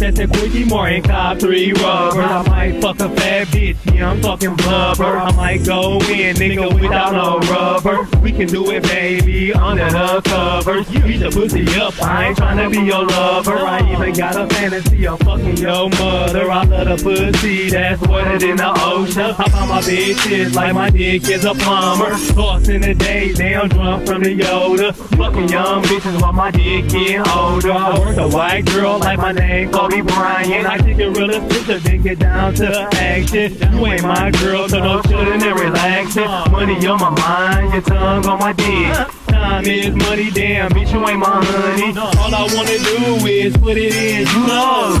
that's a quickie Morton cop three rubber. I might fuck a fat bitch, yeah, I'm talking blubber. I might go in, nigga, without no rubber. We can do it, baby, under the covers. Beat the pussy up, I ain't tryna be your lover. I even got a fantasy of fucking your mother. I love the pussy, that's wetter than the ocean. I found my bitches like my dick is a plumber. Lost in the day, damn drunk from the Yoda. Fucking young bitches while my dick getting older. I work a white girl like my name Kobe Bryant. I take it real official, then get down to the action. You ain't my girl, so no chillin' and relaxing. Money on my mind, your tongue on my dick. Time is money, damn, bitch, you ain't my honey. All I wanna do is put it in, you know.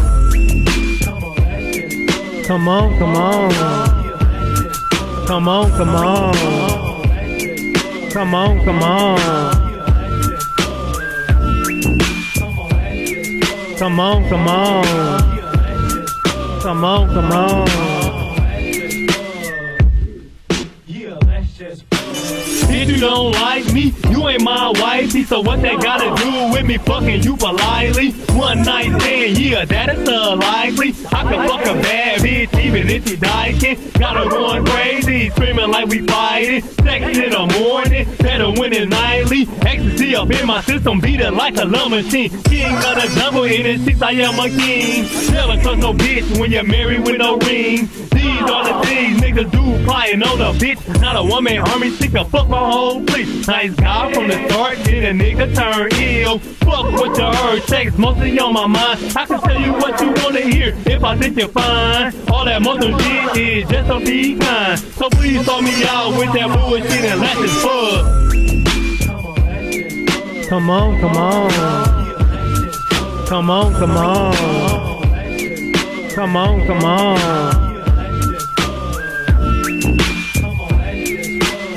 Come on, come on. Come on, come on. Come on, come on. Come on, come on. Come on, come on. If you don't like me, you ain't my wifey. So what they gotta do with me fucking you politely? One night stand, yeah, that is unlikely. I can fuck a bad bitch even if she dyking. Got her going crazy, screaming like we fighting. Sex in the morning, better win it nightly. Ecstasy up in my system, beat it like a love machine. King of the double in the six, I am a king. Never trust no bitch when you're married with no ring. These are the things niggas do, prying on a bitch. Not a woman army, she can fuck my whole fleet. Nice guy from the start, then a nigga turn ill. Fuck what you heard, text mostly on my mind. I can tell you what you wanna hear if I think you're fine. All that mother shit is just to be kind. So please throw me out with that bullshit and let this fuck. Come on, come on. Come on, come on. Come on, come on.